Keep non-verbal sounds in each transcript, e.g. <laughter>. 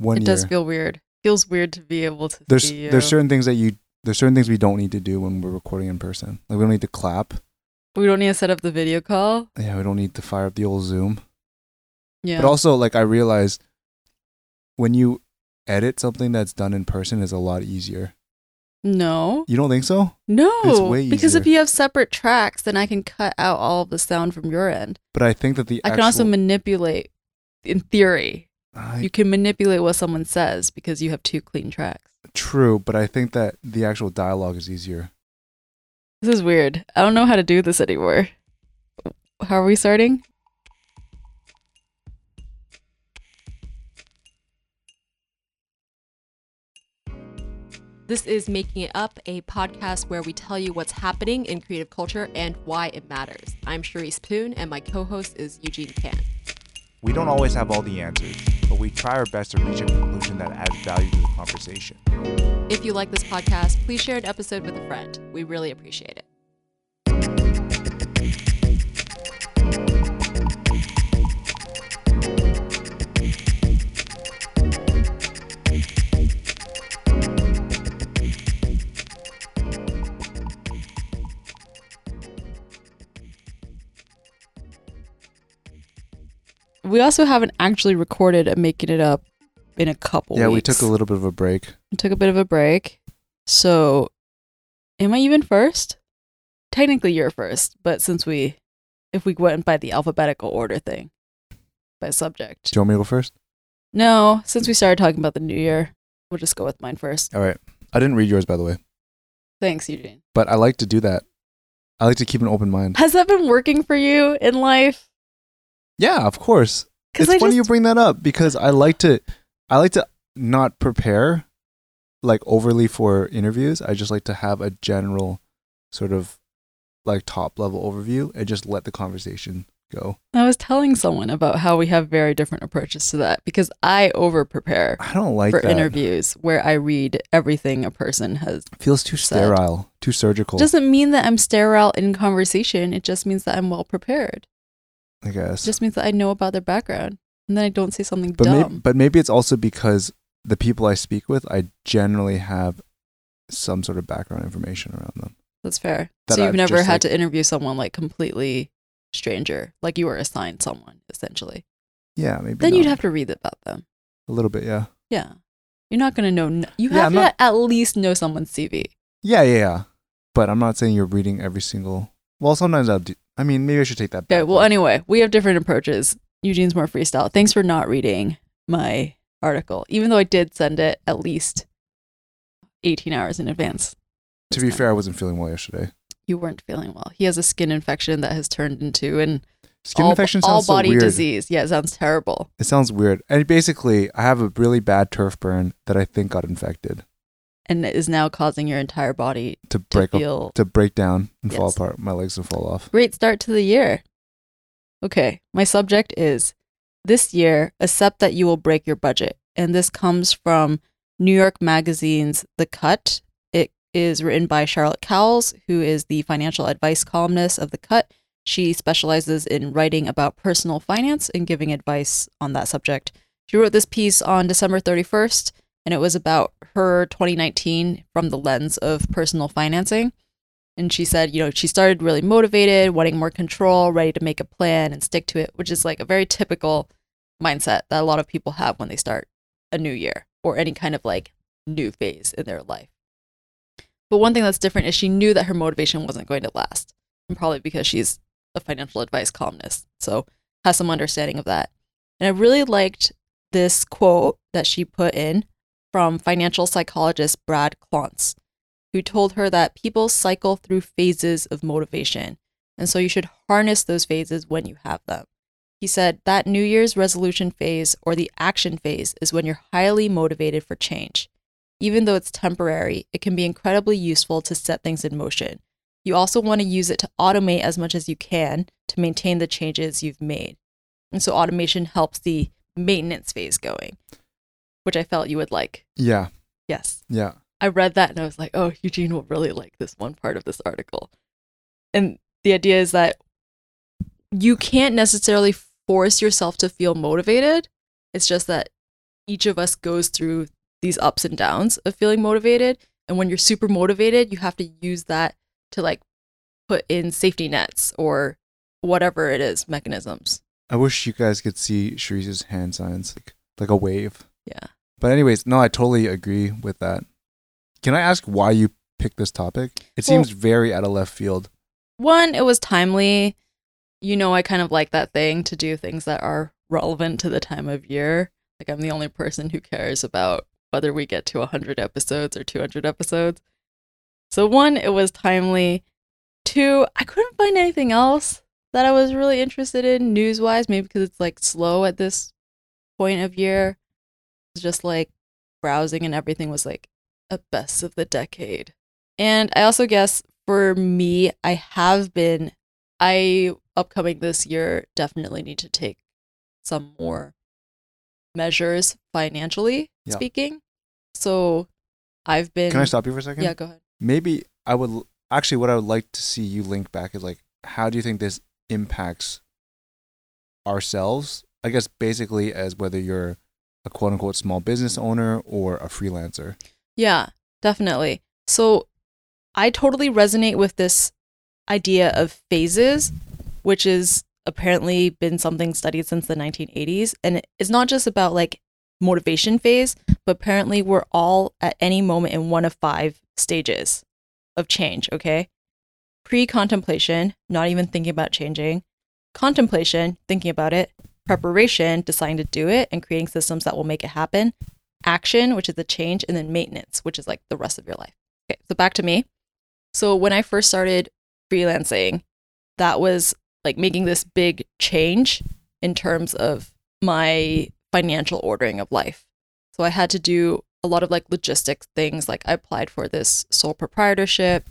one it year. does feel weird. Feels weird to be able to there's there's certain things that you there's certain things we don't need to do when we're recording in person. Like we don't need to clap. we don't need to set up the video call. Yeah, we don't need to fire up the old Zoom. Yeah. But also, like I realized when you edit something that's done in person is a lot easier. no. You don't think so? No. way because if you have separate tracks, then I can cut out all of the sound from your end. But I think that the I can also manipulate in theory. I, You can manipulate what someone says because you have two clean tracks. true, but I think that the actual dialogue is easier. This is weird. I don't know how to do this anymore. How are we starting? This is Making It Up, a podcast where we tell you what's happening in creative culture and why it matters. I'm Charisse Poon, and my co host is Eugene Kan. We don't always have all the answers, but we try our best to reach a conclusion that adds value to the conversation. If you like this podcast, please share an episode with a friend. We really appreciate it. We also haven't actually recorded a making it up in a couple yeah, we weeks. took a little bit of a break. We took a bit of a break. So, am I even first? Technically, you're first, but since we, if we went by the alphabetical order thing, by subject. Do you want me to go first? No, since we started talking about the new year, we'll just go with mine first. All right. I didn't read yours, by the way, Thanks, Eugene. but I like to do that. I like to keep an open mind. Has that been working for you in life? Yeah, of course. It's I funny just, you bring that up because I like to, I like to not prepare, like overly for interviews. I just like to have a general, sort of, like top level overview and just let the conversation go. I was telling someone about how we have very different approaches to that because I over prepare I don't like for that. interviews where I read everything a person has. Feels too said. sterile, too surgical. Doesn't mean that I'm sterile in conversation. It just means that I'm well prepared. I guess. It just means that I know about their background and then I don't say something but maybe, dumb. but maybe it's also because the people I speak with, I generally have some sort of background information around them. That's fair. that so you've I've never just, had like- to interview someone like completely stranger, like you were assigned someone essentially. Yeah, maybe. Then you'd have to read about them. a little bit. Yeah. Yeah. You're not going to know. n- You Yeah, have I'm to not- at least know someone's CV. Yeah, yeah, yeah. But I'm not saying you're reading every single. Well, sometimes I'll do. I mean, maybe I should take that back. Okay. Well, anyway, we have different approaches. Eugene's more freestyle. Thanks for not reading my article, even though I did send it at least 18 hours in advance. to be fair, I wasn't feeling well yesterday. You weren't feeling well. He has a skin infection that has turned into an Skin all, infection all so body weird. disease. Yeah, it sounds terrible. It sounds weird. And basically, I have a really bad turf burn that I think got infected And is now causing your entire body to to break up, to break down and fall apart. My legs will fall off. Great start to the year. Okay, my subject is this year, accept that you will break your budget. And this comes from New York Magazine's The Cut. It is written by Charlotte Cowles, who is the financial advice columnist of The Cut. She specializes in writing about personal finance and giving advice on that subject. She wrote this piece on December 31st, and it was about her 2019 from the lens of personal financing. And she said, you know, she started really motivated, wanting more control, ready to make a plan and stick to it, which is like a very typical mindset that a lot of people have when they start a new year or any kind of like new phase in their life. But one thing that's different is she knew that her motivation wasn't going to last, and probably because she's a financial advice columnist, so has some understanding of that. And I really liked this quote that she put in from financial psychologist Brad Klontz who told her that people cycle through phases of motivation, and so you should harness those phases when you have them. He said that New Year's resolution phase or the action phase is when you're highly motivated for change. Even though it's temporary, it can be incredibly useful to set things in motion. You also want to use it to automate as much as you can to maintain the changes you've made. And so automation helps the maintenance phase going, which I felt you would like. Yeah, Yes. yeah. I read that and I was like, oh, Eugene will really like this one part of this article. And the idea is that you can't necessarily force yourself to feel motivated. It's just that each of us goes through these ups and downs of feeling motivated. And when you're super motivated, you have to use that to like put in safety nets or whatever it is, mechanisms. I wish you guys could see Charisse's hand signs like like a wave. Yeah. But anyways, no, I totally agree with that. Can I ask why you picked this topic? It Well- seems very out of left field. One, it was timely. You know, I kind of like that thing to do things that are relevant to the time of year. Like, I'm the only person who cares about whether we get to 100 episodes or 200 episodes. So, one, it was timely. Two, I couldn't find anything else that I was really interested in news wise, maybe because it's like slow at this point of year. Just like browsing and everything was like a best of the decade. And I also guess for me, I have been, I upcoming this year definitely need to take some more measures financially Yeah. speaking. So I've been. Can I stop you for a second? Yeah, go ahead. Maybe I would actually what I would like to see you link back is like how do you think this impacts ourselves? I guess basically as whether you're a quote unquote small business owner or a freelancer. Yeah, definitely. So I totally resonate with this idea of phases, which is apparently been something studied since the 1980s. And it's not just about like motivation phase, but apparently we're all at any moment in one of five stages of change, okay? Pre contemplation, not even thinking about changing, contemplation, thinking about it, preparation, deciding to do it, and creating systems that will make it happen, action, which is the change, and then maintenance, which is like the rest of your life. Okay, so back to me. So when I first started freelancing, that was like making this big change in terms of my financial ordering of life. So I had to do a lot of like logistics things. Like I applied for this sole proprietorship.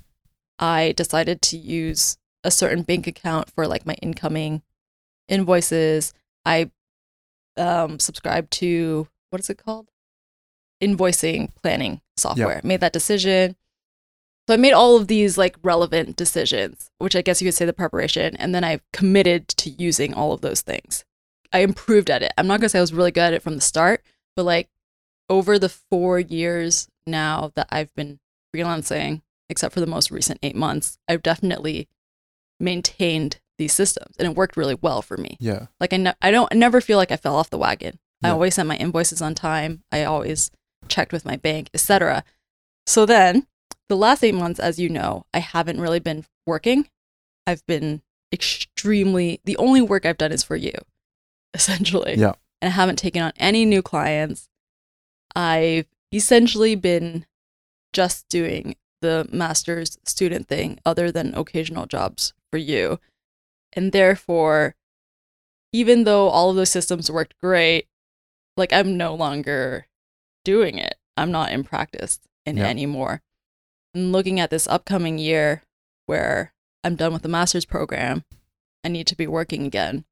I decided to use a certain bank account for like my incoming invoices. I um, subscribed to what is it called? Invoicing planning software. Made that decision. So I made all of these like relevant decisions, which I guess you could say the preparation, and then I committed to using all of those things. I improved at it. I'm not gonna say I was really good at it from the start, but like over the four years now that I've been freelancing, except for the most recent eight months, I've definitely maintained these systems, and it worked really well for me. Yeah. Like I, ne- I don't I never feel like I fell off the wagon. I always sent my invoices on time. I always checked with my bank, etc. So then, the last eight months, as you know, I haven't really been working. I've been extremely. The only work I've done is for you, <laughs> essentially. Yeah. And I haven't taken on any new clients. I've essentially been just doing the master's student thing, other than occasional jobs for you. And therefore, even though all of those systems worked great, like I'm no longer doing it. I'm not in practice in Yeah. anymore. And looking at this upcoming year where I'm done with the master's program, I need to be working again.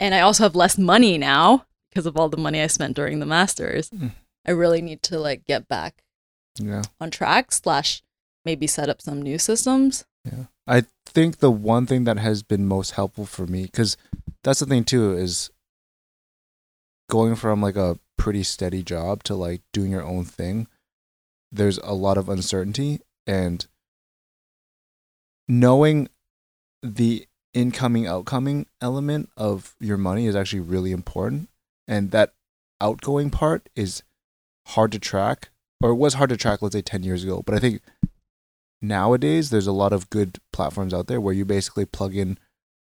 And I also have less money now because of all the money I spent during the master's. Mm. I really need to like get back Yeah. on track slash maybe set up some new systems. Yeah. I think the one thing that has been most helpful for me, because that's the thing too, is going from like a pretty steady job to like doing your own thing. There's a lot of uncertainty and knowing the incoming outcoming element of your money is actually really important. And that outgoing part is hard to track, or it was hard to track, let's say 10 years ago. But I think nowadays there's a lot of good platforms out there where you basically plug in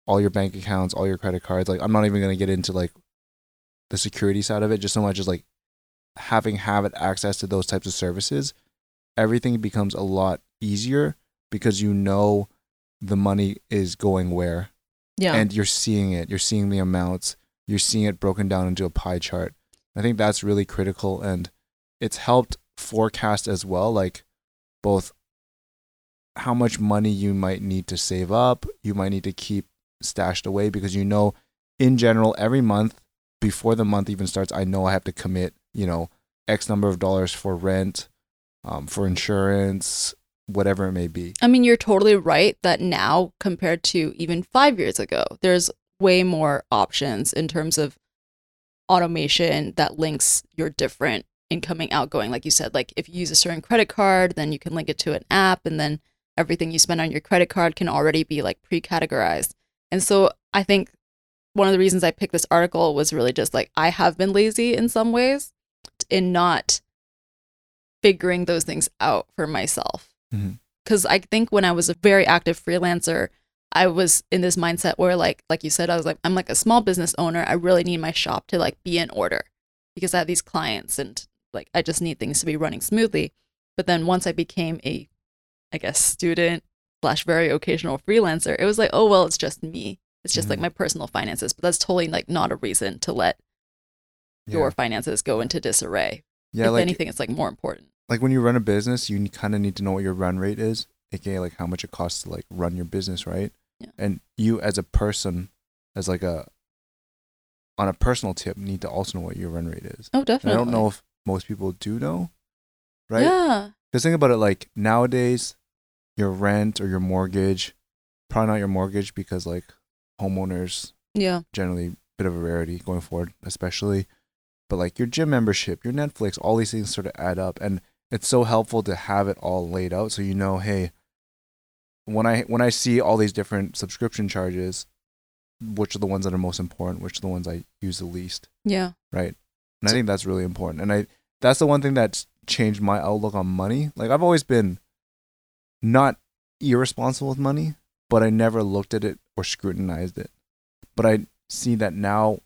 all your bank accounts, all your credit cards. Like I'm not even gonna get into like the security side of it, just so much as like having have it access to those types of services, everything becomes a lot easier because you know the money is going where Yeah. and you're seeing it. You're seeing the amounts. You're seeing it broken down into a pie chart. I think that's really critical, and it's helped forecast as well, like both how much money you might need to save up, you might need to keep stashed away because you know, in general, every month before the month even starts, I know I have to commit, you know, X number of dollars for rent, um, for insurance, whatever it may be. I mean, you're totally right that now compared to even five years ago, there's way more options in terms of automation that links your different incoming outgoing like you said like if you use a certain credit card then you can link it to an app and then everything you spend on your credit card can already be like pre-categorized. And so i think one of the reasons i picked this article was really just like i have been lazy in some ways in not figuring those things out for myself. Mm-hmm. Because i think when i was a very active freelancer I was in this mindset where like like you said I was like I'm like a small business owner. I really need my shop to like be in order because I have these clients and like I just need things to be running smoothly. But then once I became a I guess student slash very occasional freelancer it was like oh well it's just me it's just like Mhm. my personal finances but that's totally like not a reason to let your finances go into disarray yeah, if like anything it's like more important like when you run a business, you kind of need to know what your run rate is, aka like how much it costs to like run your business, right? Yeah. And you as a person, as like a on a personal tip, need to also know what your run rate is. oh And definitely I don't know if most people do know, right? yeah Because think about it, like nowadays, your rent or your mortgage, probably not your mortgage because like homeowners yeah generally a bit of a rarity going forward, especially. But like your gym membership, your Netflix, all these things sort of add up, and it's so helpful to have it all laid out so you know, hey, when I when I see all these different subscription charges, which are the ones that are most important, which are the ones I use the least, yeah right? And I think that's really important, and I that's the one thing that's changed my outlook on money. Like I've always been not irresponsible with money, but I never looked at it or scrutinized it. But I see that now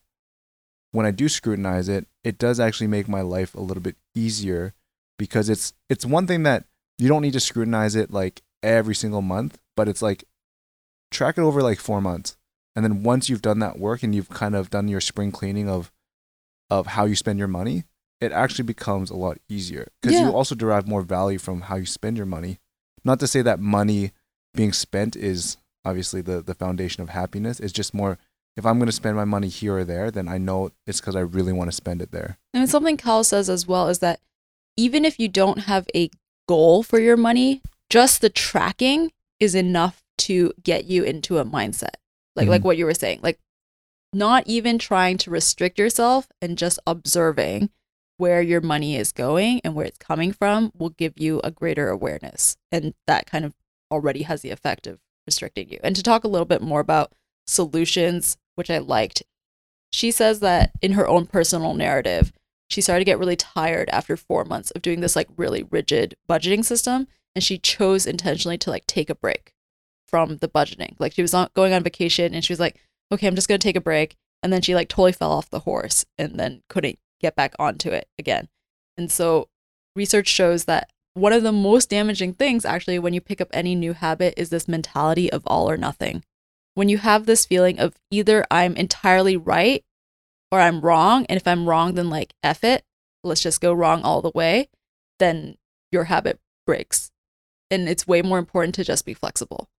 when I do scrutinize it, it does actually make my life a little bit easier because it's it's one thing that you don't need to scrutinize it like every single month, but it's like track it over like 4 months. And then once you've done that work and you've kind of done your spring cleaning of of how you spend your money, it actually becomes a lot easier because Yeah. you also derive more value from how you spend your money. Not to say that money being spent is obviously the the foundation of happiness. It's just more if I'm going to spend my money here or there, then I know it's because I really want to spend it there. And something Cal says as well is that even if you don't have a goal for your money, just the tracking is enough to get you into a mindset. Like like Mhm. what you were saying. Like not even trying to restrict yourself and just observing where your money is going and where it's coming from will give you a greater awareness. And that kind of already has the effect of restricting you. And to talk a little bit more about solutions, which I liked, she says that in her own personal narrative, she started to get really tired after four months of doing this like really rigid budgeting system. And she chose intentionally to like take a break from the budgeting. Like she was on, going on vacation and she was like, okay, I'm just going to take a break. And then she like totally fell off the horse and then couldn't get back onto it again. And so research shows that one of the most damaging things actually when you pick up any new habit is this mentality of all or nothing. When you have this feeling of either I'm entirely right or I'm wrong, and if I'm wrong, then like F it, let's just go wrong all the way, then your habit breaks. And it's way more important to just be flexible.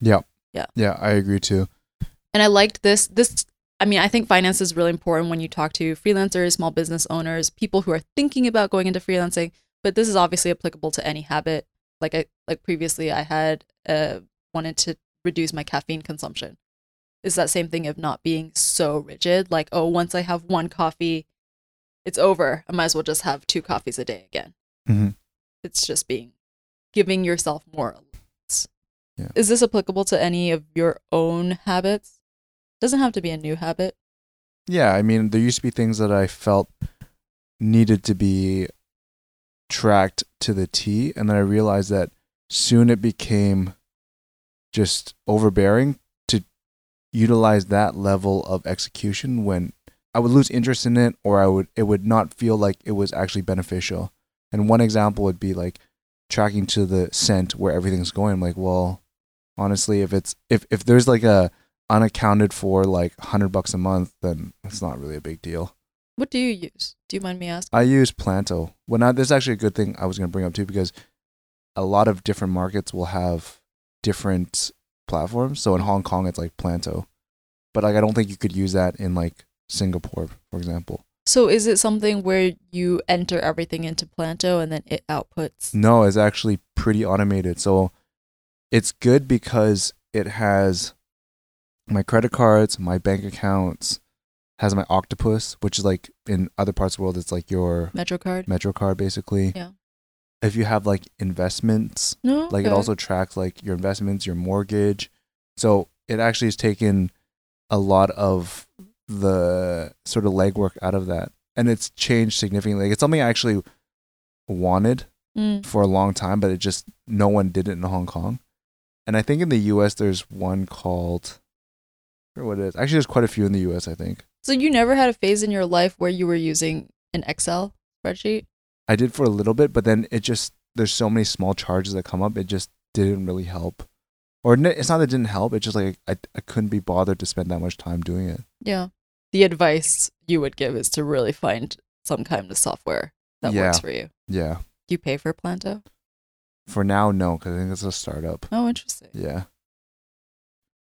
Yeah. Yeah. Yeah, I agree too. And I liked this. This, I mean, I think finance is really important when you talk to freelancers, small business owners, people who are thinking about going into freelancing. But this is obviously applicable to any habit. Like I, like previously, I had uh, wanted to reduce my caffeine consumption. Is that same thing of not being so rigid? Like, oh, once I have one coffee, it's over. I might as well just have two coffees a day again. Mhm. It's just being giving yourself more. Yeah. Is this applicable to any of your own habits? Doesn't have to be a new habit. Yeah, I mean, there used to be things that I felt needed to be tracked to the T, and then I realized that soon it became just overbearing to utilize that level of execution when I would lose interest in it or I would it would not feel like it was actually beneficial. And one example would be like tracking to the scent where everything's going. I'm like, well, honestly, if it's if if there's like a unaccounted for like 100 bucks a month, then it's not really a big deal. What do you use? Do you mind me asking? I use Planto. Well, now this is actually a good thing I was going to bring up too because a lot of different markets will have different platforms. So in Hong Kong, it's like Planto, but like I don't think you could use that in like Singapore, for example. So is it something where you enter everything into Planto and then it outputs? No, it's actually pretty automated. So it's good because it has my credit cards, my bank accounts, has my octopus, which is like in other parts of the world, it's like your Metro card. Metro card basically. Yeah. If you have like investments, No. like it also tracks like your investments, your mortgage. So it actually has taken a lot of the sort of legwork out of that. And it's changed significantly. Like, it's something I actually wanted Mm. for a long time, but it just no one did it in Hong Kong. And I think in the US there's one called Forget what it is. Actually there's quite a few in the US, I think. So you never had a phase in your life where you were using an Excel spreadsheet? I did for a little bit, but then it just there's so many small charges that come up, it just didn't really help. Or it's not that it didn't help, it's just like I, I couldn't be bothered to spend that much time doing it. Yeah. The advice you would give is to really find some kind of software that Yeah. works for you. Yeah. Do you pay for Planto? For now, no, because I think it's a startup. Oh, interesting. Yeah.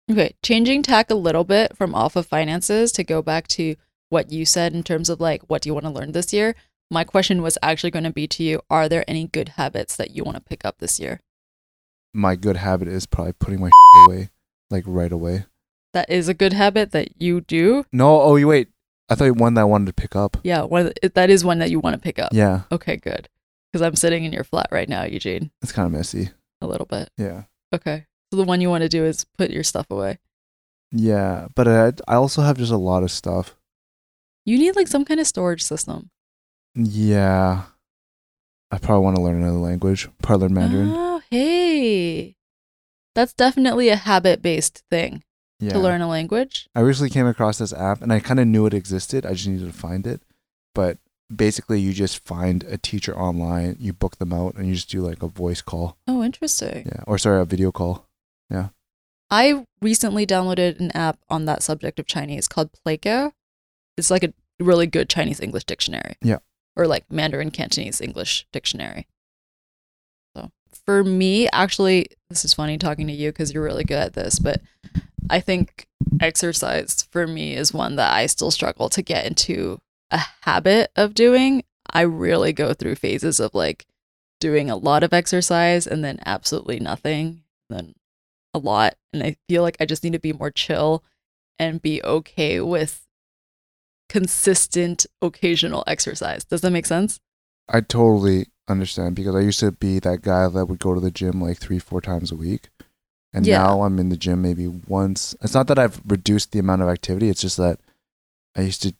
Okay, changing tack a little bit from off of finances to go back to what you said in terms of like what do you want to learn this year? My question was actually going to be to you, are there any good habits that you want to pick up this year? My good habit is probably putting my <laughs> away, like right away. That is a good habit that you do. No, oh, you wait. I thought one that I wanted to pick up. Yeah, one the, that is one that you want to pick up. Yeah, Okay, good. Because I'm sitting in your flat right now, Eugene, it's kind of messy. a little bit. Yeah. Okay. So the one you want to do is put your stuff away. Yeah, but I, I also have just a lot of stuff. You need like some kind of storage system. Yeah. I probably want to learn another language. Probably learn Mandarin. Oh, hey. That's definitely a habit based thing yeah. to learn a language. I recently came across this app and I kind of knew it existed. I just needed to find it. But basically, you just find a teacher online, you book them out, and you just do like a voice call. Oh, interesting. Yeah. Or sorry, a video call. I recently downloaded an app on that subject of Chinese called Pleco. It's like a really good Chinese English dictionary. Yeah. Or like Mandarin Cantonese English dictionary. So for me, actually, this is funny talking to you because you're really good at this, but I think exercise for me is one that I still struggle to get into a habit of doing. I really go through phases of like doing a lot of exercise and then absolutely nothing, then a lot. And I feel like I just need to be more chill and be okay with consistent occasional exercise. Does that make sense? I totally understand because I used to be that guy that would go to the gym like three, four times a week. And Yeah. now I'm in the gym maybe once. It's not that I've reduced the amount of activity, it's just that I used to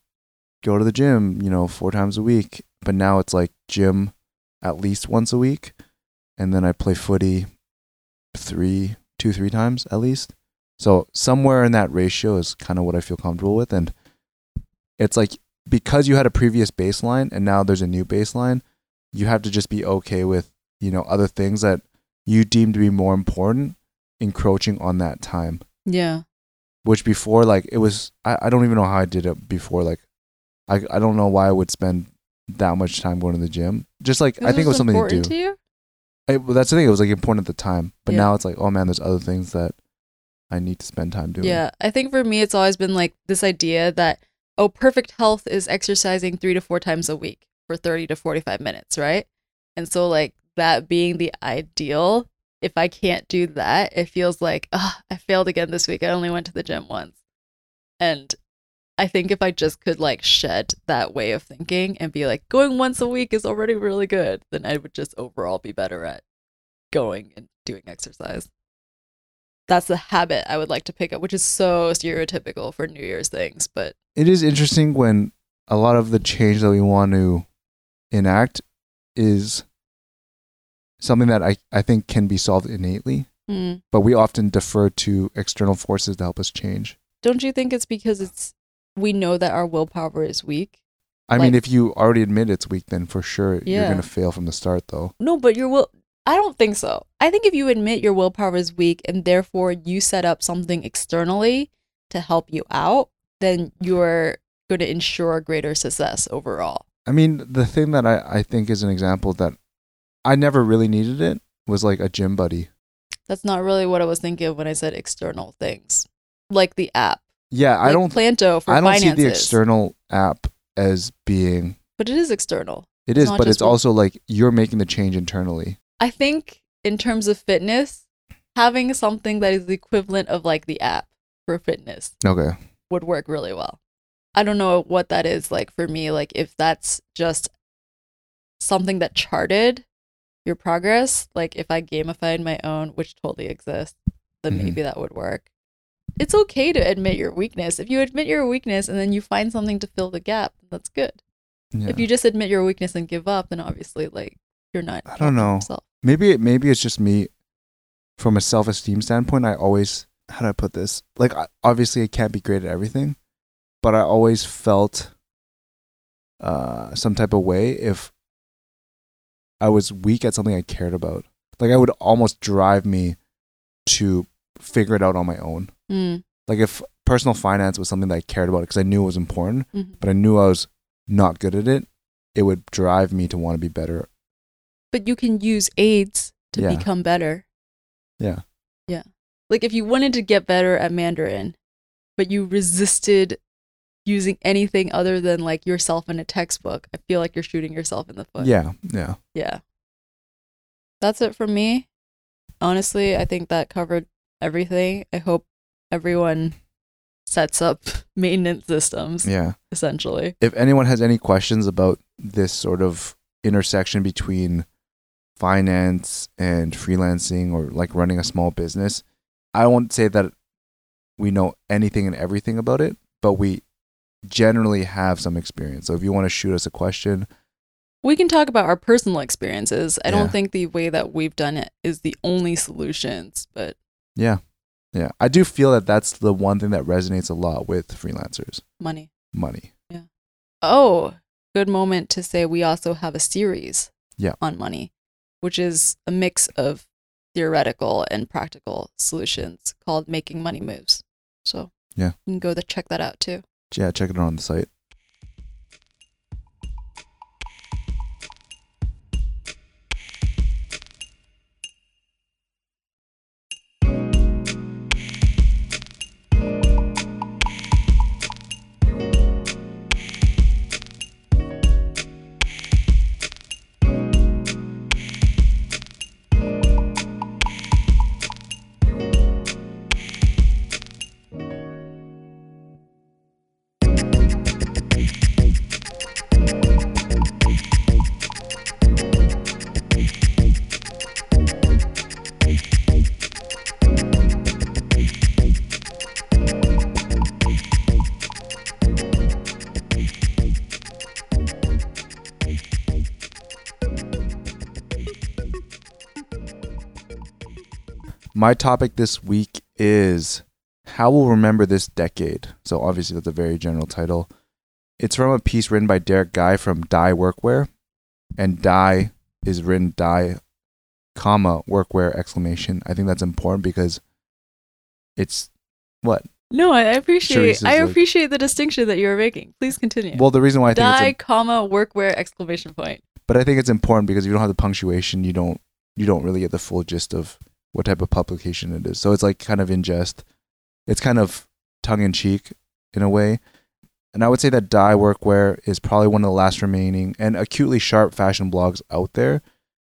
go to the gym, you know, four times a week. But now it's like gym at least once a week. And then I play footy three, two, three times at least. So somewhere in that ratio is kind of what I feel comfortable with. And it's like because you had a previous baseline and now there's a new baseline, you have to just be okay with, you know, other things that you deem to be more important encroaching on that time. Yeah. Which before, like, it was, I, I don't even know how I did it before. Like, I, I don't know why I would spend that much time going to the gym. Just like, I think it was something to do. to you. I, well, that's the thing. It was like important at the time, but Yeah. now it's like, oh man, there's other things that I need to spend time doing. Yeah, I think for me, it's always been like this idea that, oh, perfect health is exercising three to four times a week for 30 to 45 minutes, right? And so, like, that being the ideal, if I can't do that, it feels like, ah, I failed again this week. I only went to the gym once. And I think if I just could, like, shed that way of thinking and be like, going once a week is already really good, then I would just overall be better at going and doing exercise that's the habit I would like to pick up, which is so stereotypical for New Year's things. But It is interesting when a lot of the change that we want to enact is something that I, I think can be solved innately, mm, but we often defer to external forces to help us change. don't you think it's because it's we know that our willpower is weak? I mean, if you already admit it's weak, then for sure you're going to fail from the start, though. No, but your will. I don't think so. I think if you admit your willpower is weak and therefore you set up something externally to help you out, then you're going to ensure greater success overall. I mean, the thing that I, I think is an example that I never really needed it was like a gym buddy. That's not really what I was thinking of when I said external things, like the app. Yeah, I don't Planto for I don't finances. see the external app as being but it is external. it It's is, but it's also like you're making the change internally. I think in terms of fitness, having something that is the equivalent of like the app for fitness Okay. would work really well. I don't know what that is like for me. Like if that's just something that charted your progress, like if I gamified my own, which totally exists, then Mhm. maybe that would work. It's okay to admit your weakness. If you admit your weakness and then you find something to fill the gap, that's good. Yeah. If you just admit your weakness and give up, then obviously like you're not. I don't know. yourself. maybe it maybe it's just me from a self-esteem standpoint i always how do i put this like I, obviously i can't be great at everything but i always felt uh some type of way if i was weak at something i cared about like i would almost drive me to figure it out on my own Mm, like if personal finance was something that i cared about because i knew it was important mhm. but i knew i was not good at it it would drive me to want to be better But you can use aids to Yeah. become better. yeah Yeah. Like if you wanted to get better at Mandarin, but you resisted using anything other than like yourself in a textbook, I feel like you're shooting yourself in the foot. yeah yeah Yeah. That's it from me. Honestly, I think that covered everything. I hope everyone sets up <laughs> maintenance systems, yeah essentially. if anyone has any questions about this sort of intersection between finance and freelancing or like running a small business, I won't say that we know anything and everything about it, but we generally have some experience. So if you want to shoot us a question, We can talk about our personal experiences. I Yeah. don't think the way that we've done it is the only solutions, but yeah. Yeah. I do feel that that's the one thing that resonates a lot with freelancers money. money. Yeah. Oh, good moment to say we also have a series Yeah. on money, which is a mix of theoretical and practical solutions called Making Money Moves. So Yeah. you can go to check that out too. Yeah. Check it out on the site. My topic this week is how we'll remember this decade. So obviously that's a very general title. It's from a piece written by Derek Guy from Die Workwear, and Die is written Die, comma workwear exclamation. I think that's important because it's what. No, I appreciate I like- appreciate the distinction that you were making. Please continue. Well, the reason why I think Die, comma, workwear, exclamation point. but I think it's important because if you don't have the punctuation, you don't you don't really get the full gist of what type of publication it is. So it's like kind of in jest. It's kind of tongue in cheek in a way. And I would say that Die Workwear is probably one of the last remaining and acutely sharp fashion blogs out there.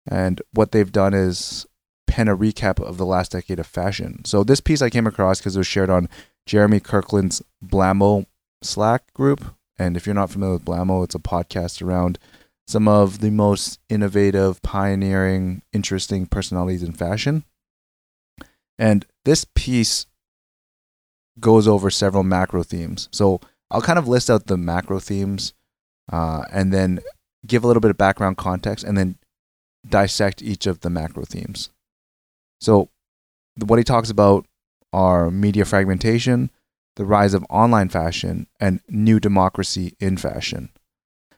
And what they've done is pen a recap of the last decade of fashion. So this piece I came across because it was shared on Jeremy Kirkland's Blamo Slack group. And if you're not familiar with Blamo, it's a podcast around some of the most innovative, pioneering, interesting personalities in fashion. And this piece goes over several macro themes. So I'll kind of list out the macro themes uh, and then give a little bit of background context and then dissect each of the macro themes. So, what he talks about are media fragmentation, the rise of online fashion, and new democracy in fashion.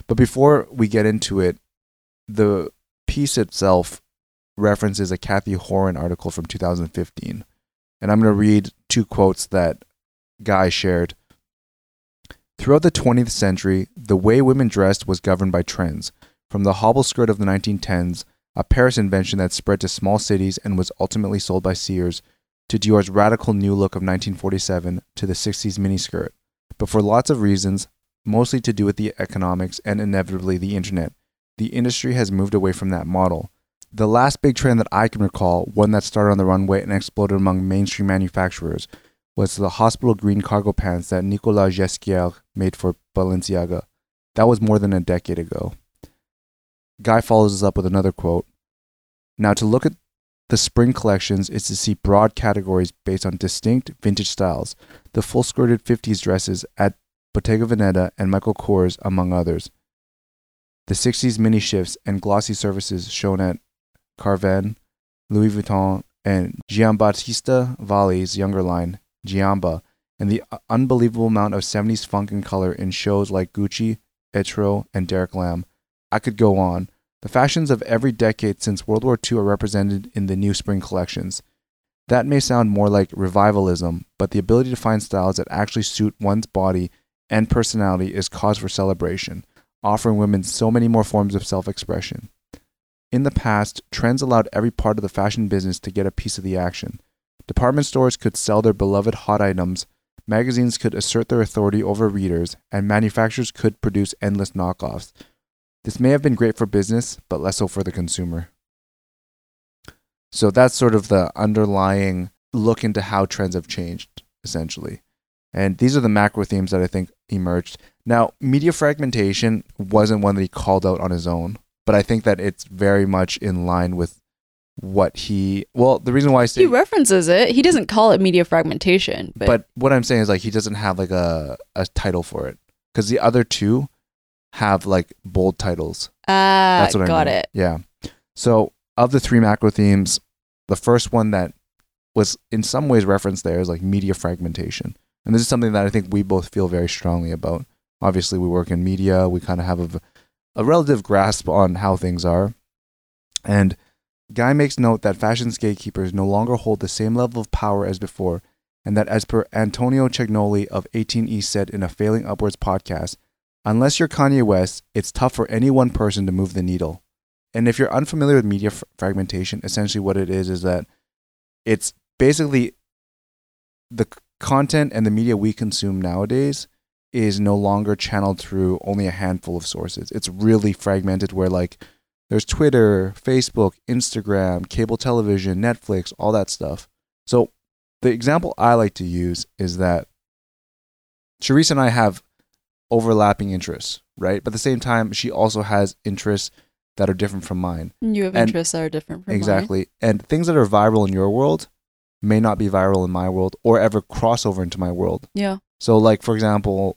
But before we get into it, the piece itself references a Cathy Horyn article from 2015. And I'm going to read two quotes that Guy shared. Throughout the 20th century, the way women dressed was governed by trends. From the hobble skirt of the 1910s, a Paris invention that spread to small cities and was ultimately sold by Sears, to Dior's radical new look of 1947 to the 60s miniskirt. But for lots of reasons, mostly to do with the economics and inevitably the internet, the industry has moved away from that model. The last big trend that I can recall, one that started on the runway and exploded among mainstream manufacturers, was the hospital green cargo pants that Nicolas Ghesquière made for Balenciaga. That was more than a decade ago. Guy follows us up with another quote. Now, to look at the spring collections is to see broad categories based on distinct vintage styles, the full skirted 50s dresses at Bottega Veneta and Michael Kors, among others. The 60s mini shifts and glossy surfaces shown at Carven, Louis Vuitton, and Giambattista Valli's younger line, Giamba, and the unbelievable amount of 70s funk and color in shows like Gucci, Etro, and Derek Lam. I could go on. The fashions of every decade since World War II are represented in the new spring collections. That may sound more like revivalism, but the ability to find styles that actually suit one's body and personality is cause for celebration, offering women so many more forms of self expression. In the past, trends allowed every part of the fashion business to get a piece of the action. Department stores could sell their beloved hot items, magazines could assert their authority over readers, and manufacturers could produce endless knockoffs. This may have been great for business, but less so for the consumer. So that's sort of the underlying look into how trends have changed, essentially. And these are the macro themes that I think emerged. Now, media fragmentation wasn't one that he called out on his own, but I think that it's very much in line with what he. Well, the reason why I say He references it. He doesn't call it media fragmentation, but, but what I'm saying is like he doesn't have like a a title for it because the other two have like bold titles. ah, That's what I got mean. it. Yeah. So of the three macro themes, the first one that was in some ways referenced there is like media fragmentation, and this is something that I think we both feel very strongly about. Obviously, we work in media. We kind of have a, a relative grasp on how things are, and Guy makes note that fashion's gatekeepers no longer hold the same level of power as before, and that as per Antonio Ciongoli of 18E said in a Failing Upwards podcast, unless you're Kanye West, it's tough for any one person to move the needle. And if you're unfamiliar with media fragmentation, essentially what it is is that it's basically the content and the media we consume nowadays is no longer channeled through only a handful of sources. It's really fragmented where like there's Twitter, Facebook, Instagram, cable television, Netflix, all that stuff. So the example I like to use is that Charisse and I have overlapping interests, right? But at the same time, she also has interests that are different from mine. You have And- interests that are different from mine. exactly. And things that are viral in your world may not be viral in my world or ever cross over into my world. Yeah. So, like, for example,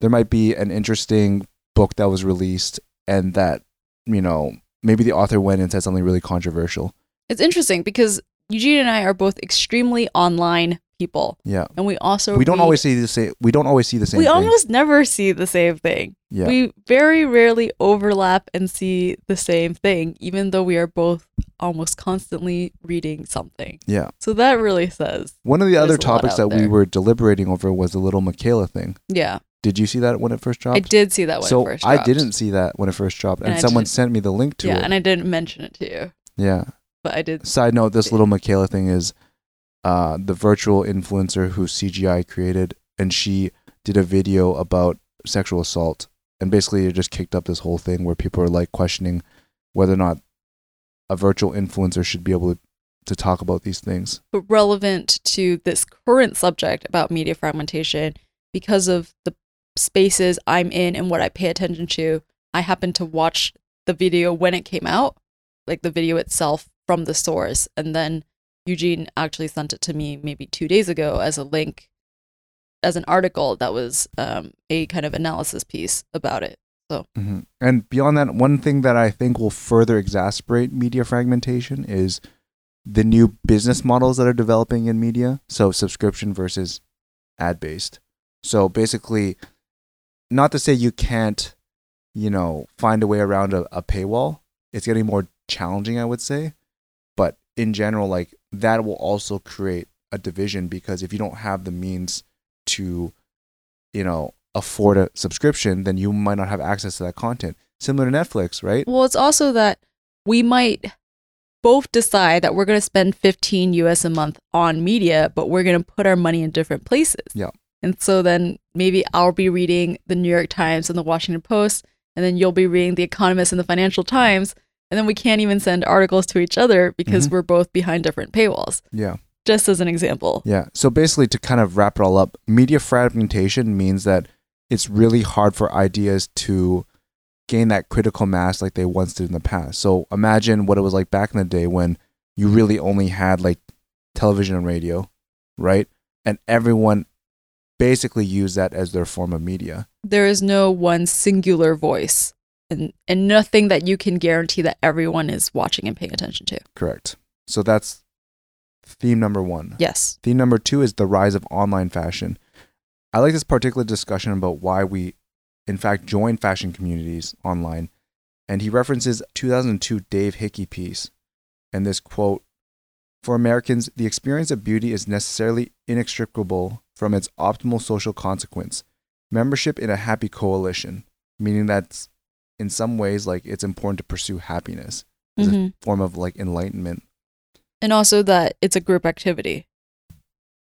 there might be an interesting book that was released and that, you know, maybe the author went and said something really controversial. It's interesting because Eugene and I are both extremely online people, Yeah. and we also we don't read- always see the same. We don't always see the same. Thing. We thing. almost never see the same thing. Yeah. We very rarely overlap and see the same thing, even though we are both almost constantly reading something. yeah. So that really says, One of the other There's a lot topics that we were deliberating over was the Lil Miquela thing. yeah, Did you see that when it first dropped? I did see that when so it first dropped. I didn't see that when it first dropped, and, And someone didn't- sent me the link to Yeah, it. Yeah, and I didn't mention it to you, yeah. but I did. Side note: This Lil Miquela thing is uh, the virtual influencer who CGI created, and she did a video about sexual assault, and basically it just kicked up this whole thing where people are like questioning whether or not a virtual influencer should be able to, to talk about these things. but relevant to this current subject about media fragmentation because of the spaces I'm in and what I pay attention to. I happened to watch the video when it came out, like the video itself from the source, and then Eugene actually sent it to me maybe two days ago as a link, as an article that was um, a kind of analysis piece about it. hmm And beyond that, one thing that I think will further exacerbate media fragmentation is the new business models that are developing in media. So, subscription versus ad based. So, basically, not to say you can't, you know, find a way around a, a paywall. It's getting more challenging, I would say. But in general, like that will also create a division because if you don't have the means to, you know, afford a subscription, then you might not have access to that content. Similar to Netflix, right? Well, it's also that we might both decide that we're going to spend 15 US a month on media, but we're going to put our money in different places. Yeah. And so then maybe I'll be reading the New York Times and the Washington Post, and then you'll be reading The Economist and the Financial Times, and then we can't even send articles to each other because Mhm. we're both behind different paywalls. Yeah. just as an example. Yeah. So basically, to kind of wrap it all up, media fragmentation means that it's really hard for ideas to gain that critical mass like they once did in the past. So imagine what it was like back in the day when you really only had like television and radio, right? And everyone basically use that as their form of media. There is no one singular voice and, and nothing that you can guarantee that everyone is watching and paying attention to. Correct. So that's theme number one. Yes. Theme number two is the rise of online fashion. I like this particular discussion about why we, in fact, join fashion communities online. And he references 2002 Dave Hickey piece and this quote For Americans, the experience of beauty is necessarily inextricable from its optimal social consequence membership in a happy coalition, meaning that in some ways, like it's important to pursue happiness as a Mhm. form of like enlightenment. And also that it's a group activity.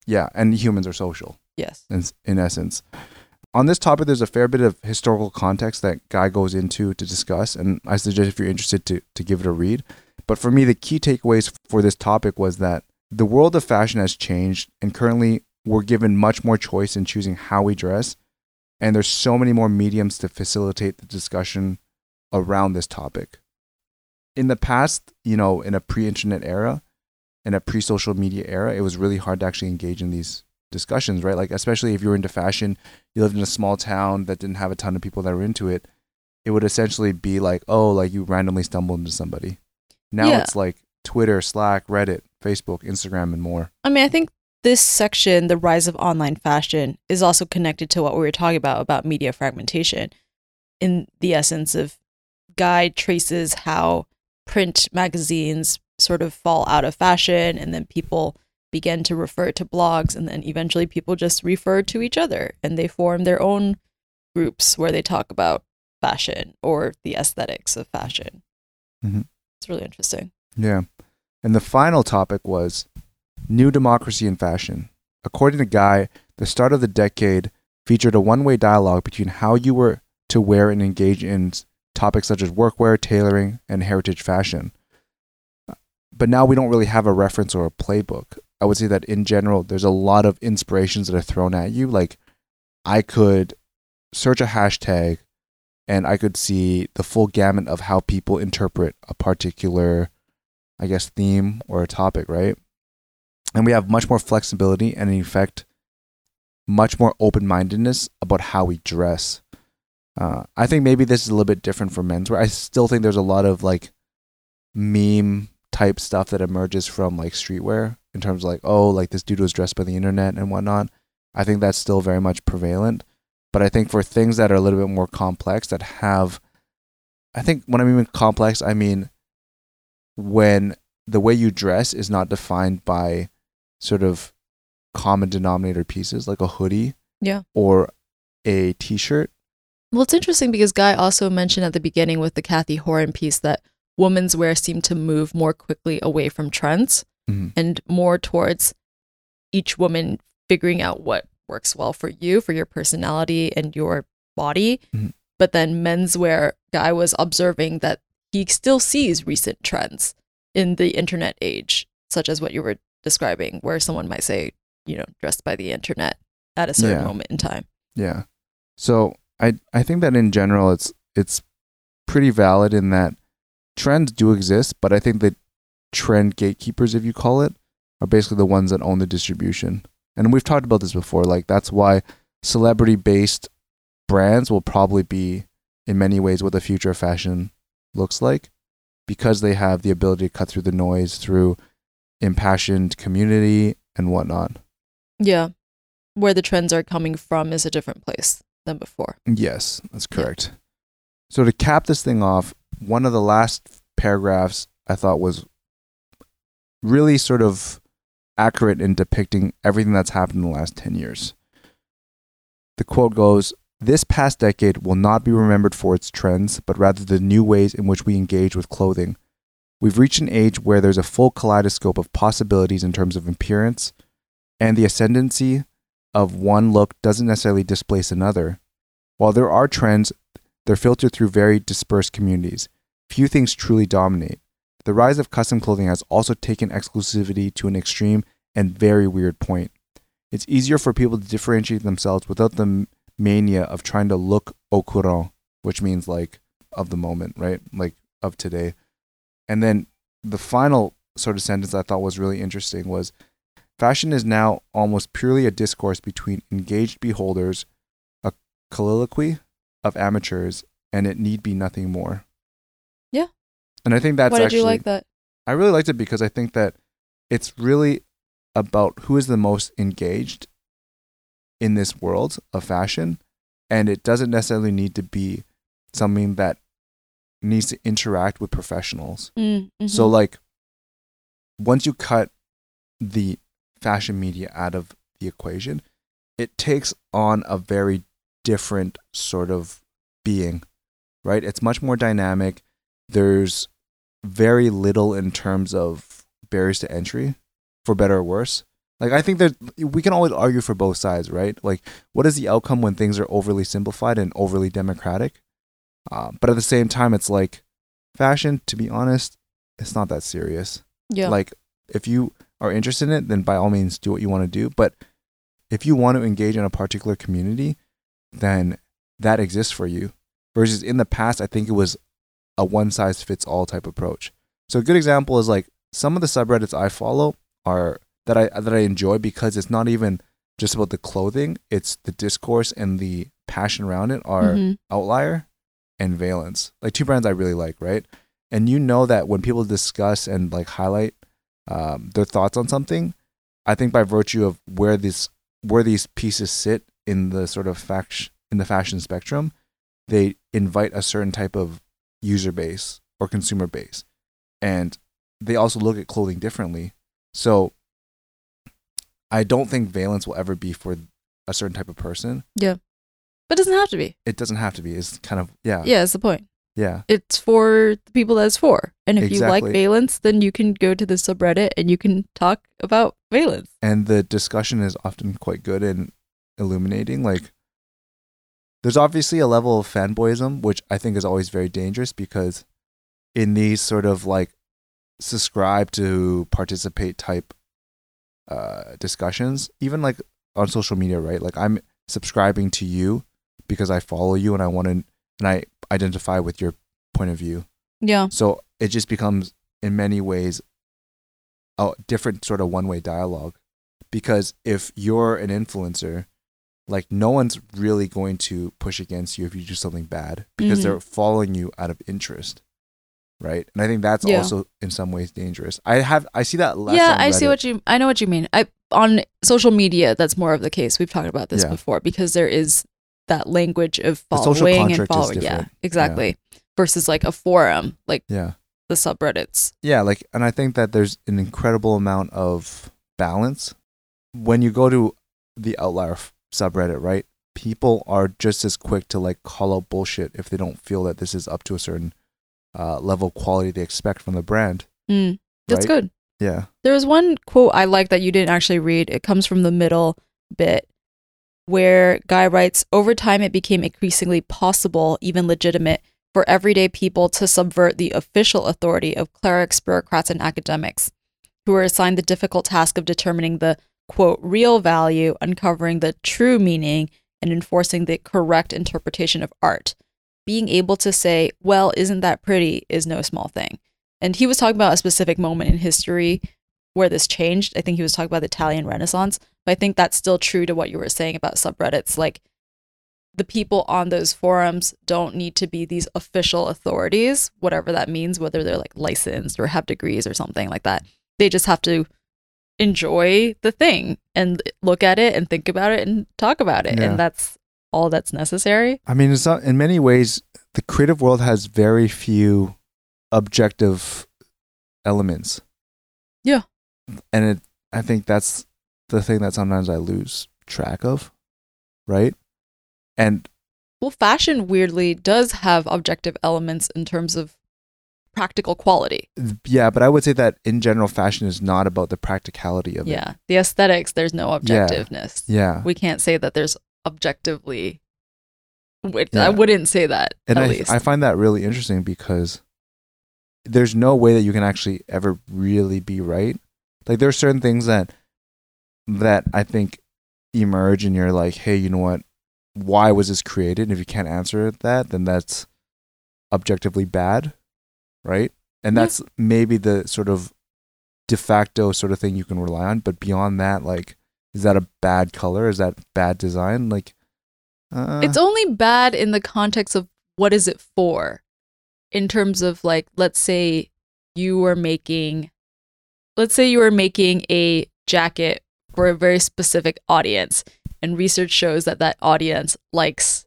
Yeah, and humans are social. Yes. in, in essence. On this topic, there's a fair bit of historical context that Guy goes into to discuss, and I suggest if you're interested to, to give it a read. But for me, the key takeaways for this topic was that the world of fashion has changed, and currently we're given much more choice in choosing how we dress, and there's so many more mediums to facilitate the discussion around this topic. In the past, you know, in a pre-internet era, in a pre-social media era, it was really hard to actually engage in these discussions, right? Like especially if you were into fashion, you lived in a small town that didn't have a ton of people that were into it, it would essentially be like, oh, like you randomly stumbled into somebody. Now Yeah. it's like Twitter, Slack, Reddit, Facebook, Instagram, and more. I mean, I think this section, the rise of online fashion, is also connected to what we were talking about about media fragmentation. In the essence of Guy traces how print magazines sort of fall out of fashion, and then people begin to refer to blogs, and then eventually people just refer to each other, and they form their own groups where they talk about fashion or the aesthetics of fashion. Mhm. It's really interesting. Yeah. And the final topic was new democracy in fashion. According to Guy, the start of the decade featured a one way dialogue between how you were to wear and engage in topics such as workwear, tailoring, and heritage fashion. But now we don't really have a reference or a playbook. I would say that in general, there's a lot of inspirations that are thrown at you. Like, I could search a hashtag and I could see the full gamut of how people interpret a particular I guess, theme or a topic, right? And we have much more flexibility and, in effect, much more open mindedness about how we dress. Uh, I think maybe this is a little bit different for menswear. I still think there's a lot of like meme type stuff that emerges from like streetwear in terms of like, oh, like this dude was dressed by the internet and whatnot. I think that's still very much prevalent. But I think for things that are a little bit more complex that have, I think when I mean complex, I mean when the way you dress is not defined by sort of common denominator pieces like a hoodie Yeah. or a t-shirt Well, it's interesting because Guy also mentioned at the beginning with the Cathy Horyn piece that women's wear seemed to move more quickly away from trends Mhm. and more towards each woman figuring out what works well for you, for your personality and your body. Mhm. But then menswear, Guy was observing that he still sees recent trends in the internet age, such as what you were describing, where someone might say, you know, dressed by the internet at a certain Yeah. moment in time. Yeah. So I I think that in general it's it's pretty valid in that trends do exist, but I think that trend gatekeepers, if you call it, are basically the ones that own the distribution. And we've talked about this before. Like that's why celebrity based brands will probably be in many ways what the future of fashion looks like because they have the ability to cut through the noise through impassioned community and whatnot. Yeah. Where the trends are coming from is a different place than before. Yes, that's correct. So to cap this thing off, one of the last paragraphs I thought was really sort of accurate in depicting everything that's happened in the last 10 years. The quote goes, "This past decade will not be remembered for its trends, but rather the new ways in which we engage with clothing. We've reached an age where there's a full kaleidoscope of possibilities in terms of appearance, and the ascendancy of one look doesn't necessarily displace another. While there are trends, they're filtered through very dispersed communities. Few things truly dominate. The rise of custom clothing has also taken exclusivity to an extreme and very weird point. It's easier for people to differentiate themselves without the mania of trying to look au courant, which means like of the moment, right? Like of today. And then the final sort of sentence I thought was really interesting was fashion is now almost purely a discourse between engaged beholders, a colloquy of amateurs, and it need be nothing more. Yeah. And I think that's Why did actually you like that? I really liked it because I think that it's really about who is the most engaged in this world of fashion. And it doesn't necessarily need to be something that needs to interact with professionals. Mm, So, mhm. like, once you cut the fashion media out of the equation, it takes on a very different sort of being, right? It's much more dynamic. There's very little in terms of barriers to entry, for better or worse. Like, I think that we can always argue for both sides, right? Like, what is the outcome when things are overly simplified and overly democratic? Uh, but at the same time, it's like fashion, to be honest, it's not that serious. yeah. Like, if you are interested in it, then by all means do what you want to do. But if you want to engage in a particular community, then that exists for you. Versus in the past, I think it was a one size fits all type approach. So a good example is like some of the subreddits I follow are that I that I enjoy because it's not even just about the clothing, it's the discourse and the passion around it are Mhm. Outlier and Veilance. Like two brands I really like, right? And you know that when people discuss and like highlight um, their thoughts on something, I think by virtue of where this where these pieces sit in the sort of fact in the fashion spectrum, they invite a certain type of user base or consumer base, and they also look at clothing differently. So I don't think Veilance will ever be for a certain type of person. But it doesn't have to be. It doesn't have to be. It's kind of yeah, Yeah, that's the point. yeah. It's for the people that it's for. And if you like Veilance, then you can go to the subreddit and you can talk about Veilance. and the discussion is often quite good and illuminating. Like, there's obviously a level of fanboyism, which I think is always very dangerous because in these sort of like subscribe to participate type uh, discussions, even like on social media, right? Like, I'm subscribing to you because I follow you and I want to, and I identify with your point of view. Yeah. So it just becomes, in many ways, a different sort of one way dialogue. Because if you're an influencer, like no one's really going to push against you if you do something bad because Mhm. they're following you out of interest. Right. And I think that's Yeah. also in some ways dangerous. I have, I see that less. yeah, I see what you I know what you mean. I on social media that's more of the case. We've talked about this Yeah. before because there is that language of following and following. Yeah, exactly. Versus like a forum, like Yeah. the subreddits. Yeah, like, and I think that there's an incredible amount of balance when you go to the outlier f- subreddit, right? People are just as quick to like call out bullshit if they don't feel that this is up to a certain uh, level of quality they expect from the brand. Mm, that's right? good. Yeah, There was one quote I like that you didn't actually read. It comes from the middle bit where Guy writes Over time, it became increasingly possible, even legitimate, for everyday people to subvert the official authority of clerics, bureaucrats, and academics, who were assigned the difficult task of determining the quote, real value, uncovering the true meaning, and enforcing the correct interpretation of art. Being able to say, well, isn't that pretty, is no small thing. And he was talking about a specific moment in history where this changed. I think he was talking about the Italian Renaissance, but I think that's still true to what you were saying about subreddits. Like the people on those forums don't need to be these official authorities, whatever that means, whether they're like licensed or have degrees or something like that. They just have to enjoy the thing and look at it and think about it and talk about it. Yeah. And that's all that's necessary. I mean, it's not, in many ways, the creative world has very few objective elements. Yeah. And it, I think that's the thing that sometimes I lose track of, right? And Well, fashion weirdly does have objective elements in terms of practical quality. yeah, but I would say that in general, fashion is not about the practicality of it. Yeah. The aesthetics, there's no Yeah. objectiveness. Yeah. We can't say that there's objectively. Wait, Yeah. I wouldn't say that And at I, least. I find that really interesting because there's no way that you can actually ever really be right. Like there are certain things that that I think emerge and you're like, hey, you know what? Why was this created? And if you can't answer that, then that's objectively bad, right? And Yeah. that's maybe the sort of de facto sort of thing you can rely on. But beyond that, like, is that a bad color? Is that bad design? Like, uh, it's only bad in the context of what is it for in terms of like let's say you were making let's say you were making a jacket for a very specific audience. And research shows that that audience likes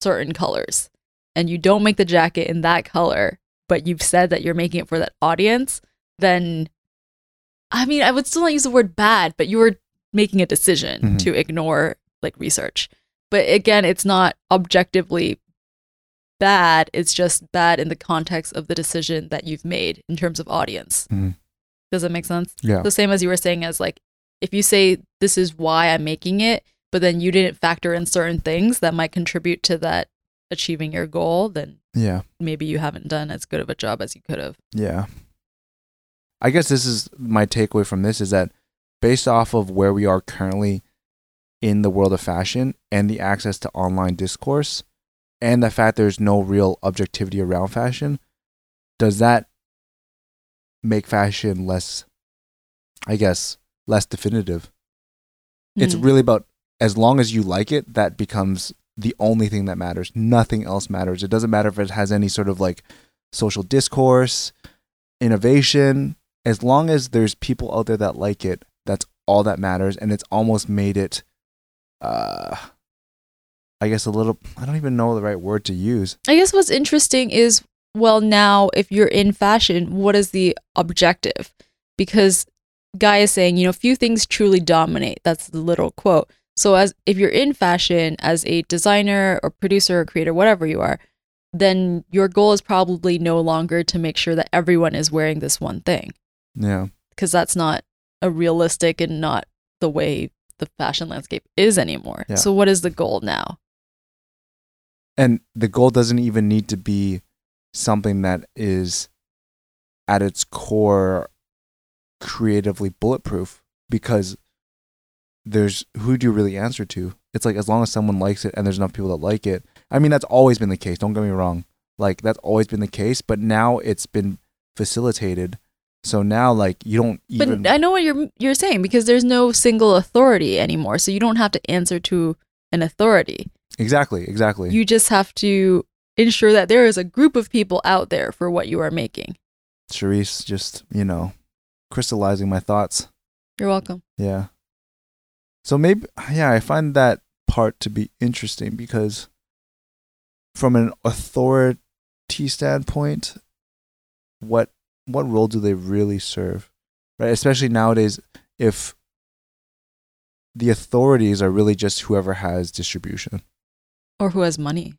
certain colors. And you don't make the jacket in that color but you've said that you're making it for that audience then i mean i would still not use the word bad but you were making a decision Mhm. to ignore like research. But again it's not objectively bad it's just bad in the context of the decision that you've made in terms of audience. Mhm. does that make sense? Yeah, the same as you were saying as like if you say this is why i'm making it but then you didn't factor in certain things that might contribute to that achieving your goal then yeah. maybe you haven't done as good of a job as you could have Yeah. I guess this is my takeaway from this is that based off of where we are currently in the world of fashion and the access to online discourse and the fact there's no real objectivity around fashion, does that make fashion less, I guess, less definitive? It's Hmm. really about as long as you like it, that becomes the only thing that matters. Nothing else matters. It doesn't matter if it has any sort of like social discourse, innovation. As long as there's people out there that like it, that's all that matters. And it's almost made it, uh, I guess, a little, I don't even know the right word to use. I guess what's interesting is well, now if you're in fashion, what is the objective? Because Guy is saying, you know, few things truly dominate. That's the literal quote. So as if you're in fashion as a designer or producer or creator, whatever you are, then your goal is probably no longer to make sure that everyone is wearing this one thing Yeah. because that's not a realistic and not the way the fashion landscape is anymore. Yeah. So what is the goal now? And the goal doesn't even need to be something that is at its core creatively bulletproof because there's who do you really answer to? It's like as long as someone likes it and there's enough people that like it. I mean, that's always been the case. Don't get me wrong. Like that's always been the case, but now it's been facilitated. So now, like you don't even. But I know what you're you're saying because there's no single authority anymore, so you don't have to answer to an authority. exactly, exactly. You just have to ensure that there is a group of people out there for what you are making. Charisse just you know crystallizing my thoughts. You're welcome. Yeah. So maybe yeah, I find that part to be interesting because from an authority standpoint, what what role do they really serve? Right? Especially nowadays if the authorities are really just whoever has distribution. Or who has money.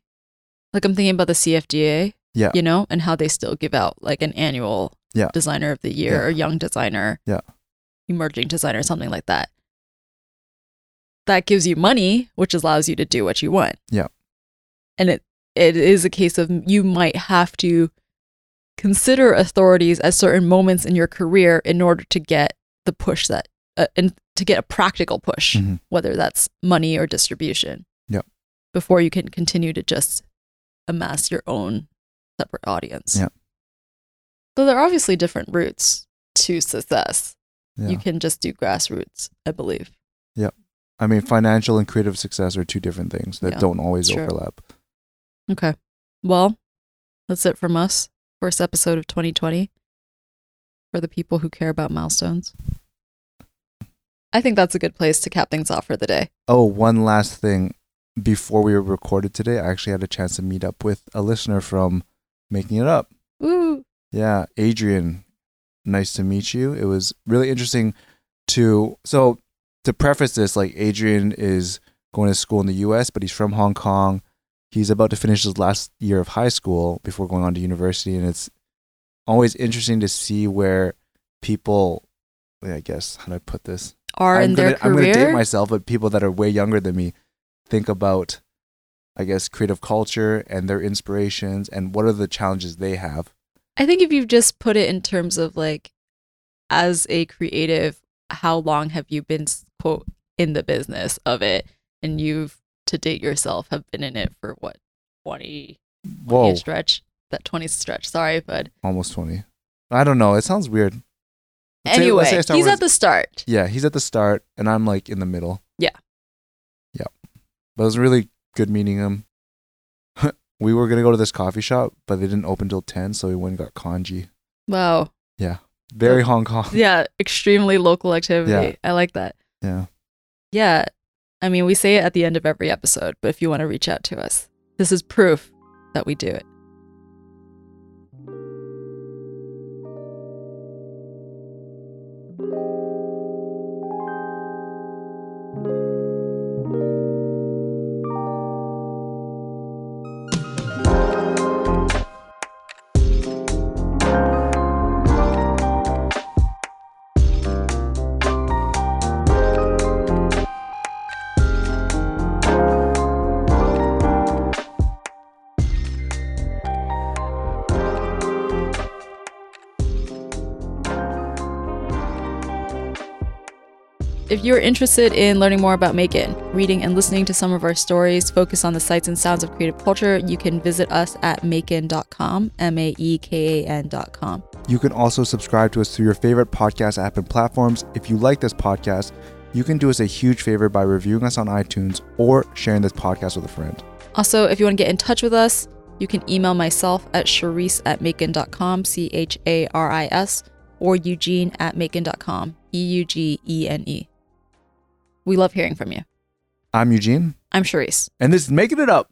Like I'm thinking about the CFDA, Yeah. you know, and how they still give out like an annual Yeah. designer of the year Yeah. or young designer, Yeah. emerging designer, something like that. That gives you money, which allows you to do what you want. Yeah. And it it is a case of you might have to consider authorities at certain moments in your career in order to get the push that uh, and to get a practical push, Mhm. whether that's money or distribution. Yeah. Before you can continue to just amass your own separate audience. Yeah. So there are obviously different routes to success. Yeah. You can just do grassroots, I believe. Yeah. I mean, financial and creative success are two different things that Yeah, don't always sure. overlap. Okay. Well, that's it from us. First episode of 2020 for the people who care about milestones. I think that's a good place to cap things off for the day. Oh, one last thing. Before we were recorded today, I actually had a chance to meet up with a listener from Making It Up. Woo! Yeah, Adrian, nice to meet you. It was really interesting to so to preface this, like Adrian is going to school in the US, but he's from Hong Kong. He's about to finish his last year of high school before going on to university and it's always interesting to see where people I guess how do I put this? Are I'm in gonna, their I'm gonna date myself, but people that are way younger than me think about I guess creative culture and their inspirations and what are the challenges they have. I think if you just put it in terms of like, as a creative, how long have you been quote in the business of it, and you've to date yourself have been in it for what 20 Whoa, year stretch that 20 stretch sorry bud almost twenty. I don't know. It sounds weird. Let's anyway let's say he's at the start Yeah, he's at the start, and I'm like in the middle. Yeah. Yep. But it was really good meeting him. We were gonna go to this coffee shop, but they didn't open till ten, so we went and got congee. wow Yeah. Very. Hong Kong. yeah extremely local activity Yeah. i like that Yeah. yeah i mean we say it at the end of every episode but if you want to reach out to us this is proof that we do it If you're interested in learning more about MAEKAN, reading and listening to some of our stories focus on the sights and sounds of creative culture, you can visit us at maekan.com, M A E K A N.com. You can also subscribe to us through your favorite podcast app and platforms. If you like this podcast, you can do us a huge favor by reviewing us on iTunes or sharing this podcast with a friend. Also, if you want to get in touch with us, you can email myself at Charisse at maekan.com, C H A R I S, or Eugene at maekan.com, E U G E N E. We love hearing from you. I'm Eugene, I'm Charisse. and this is Making It Up.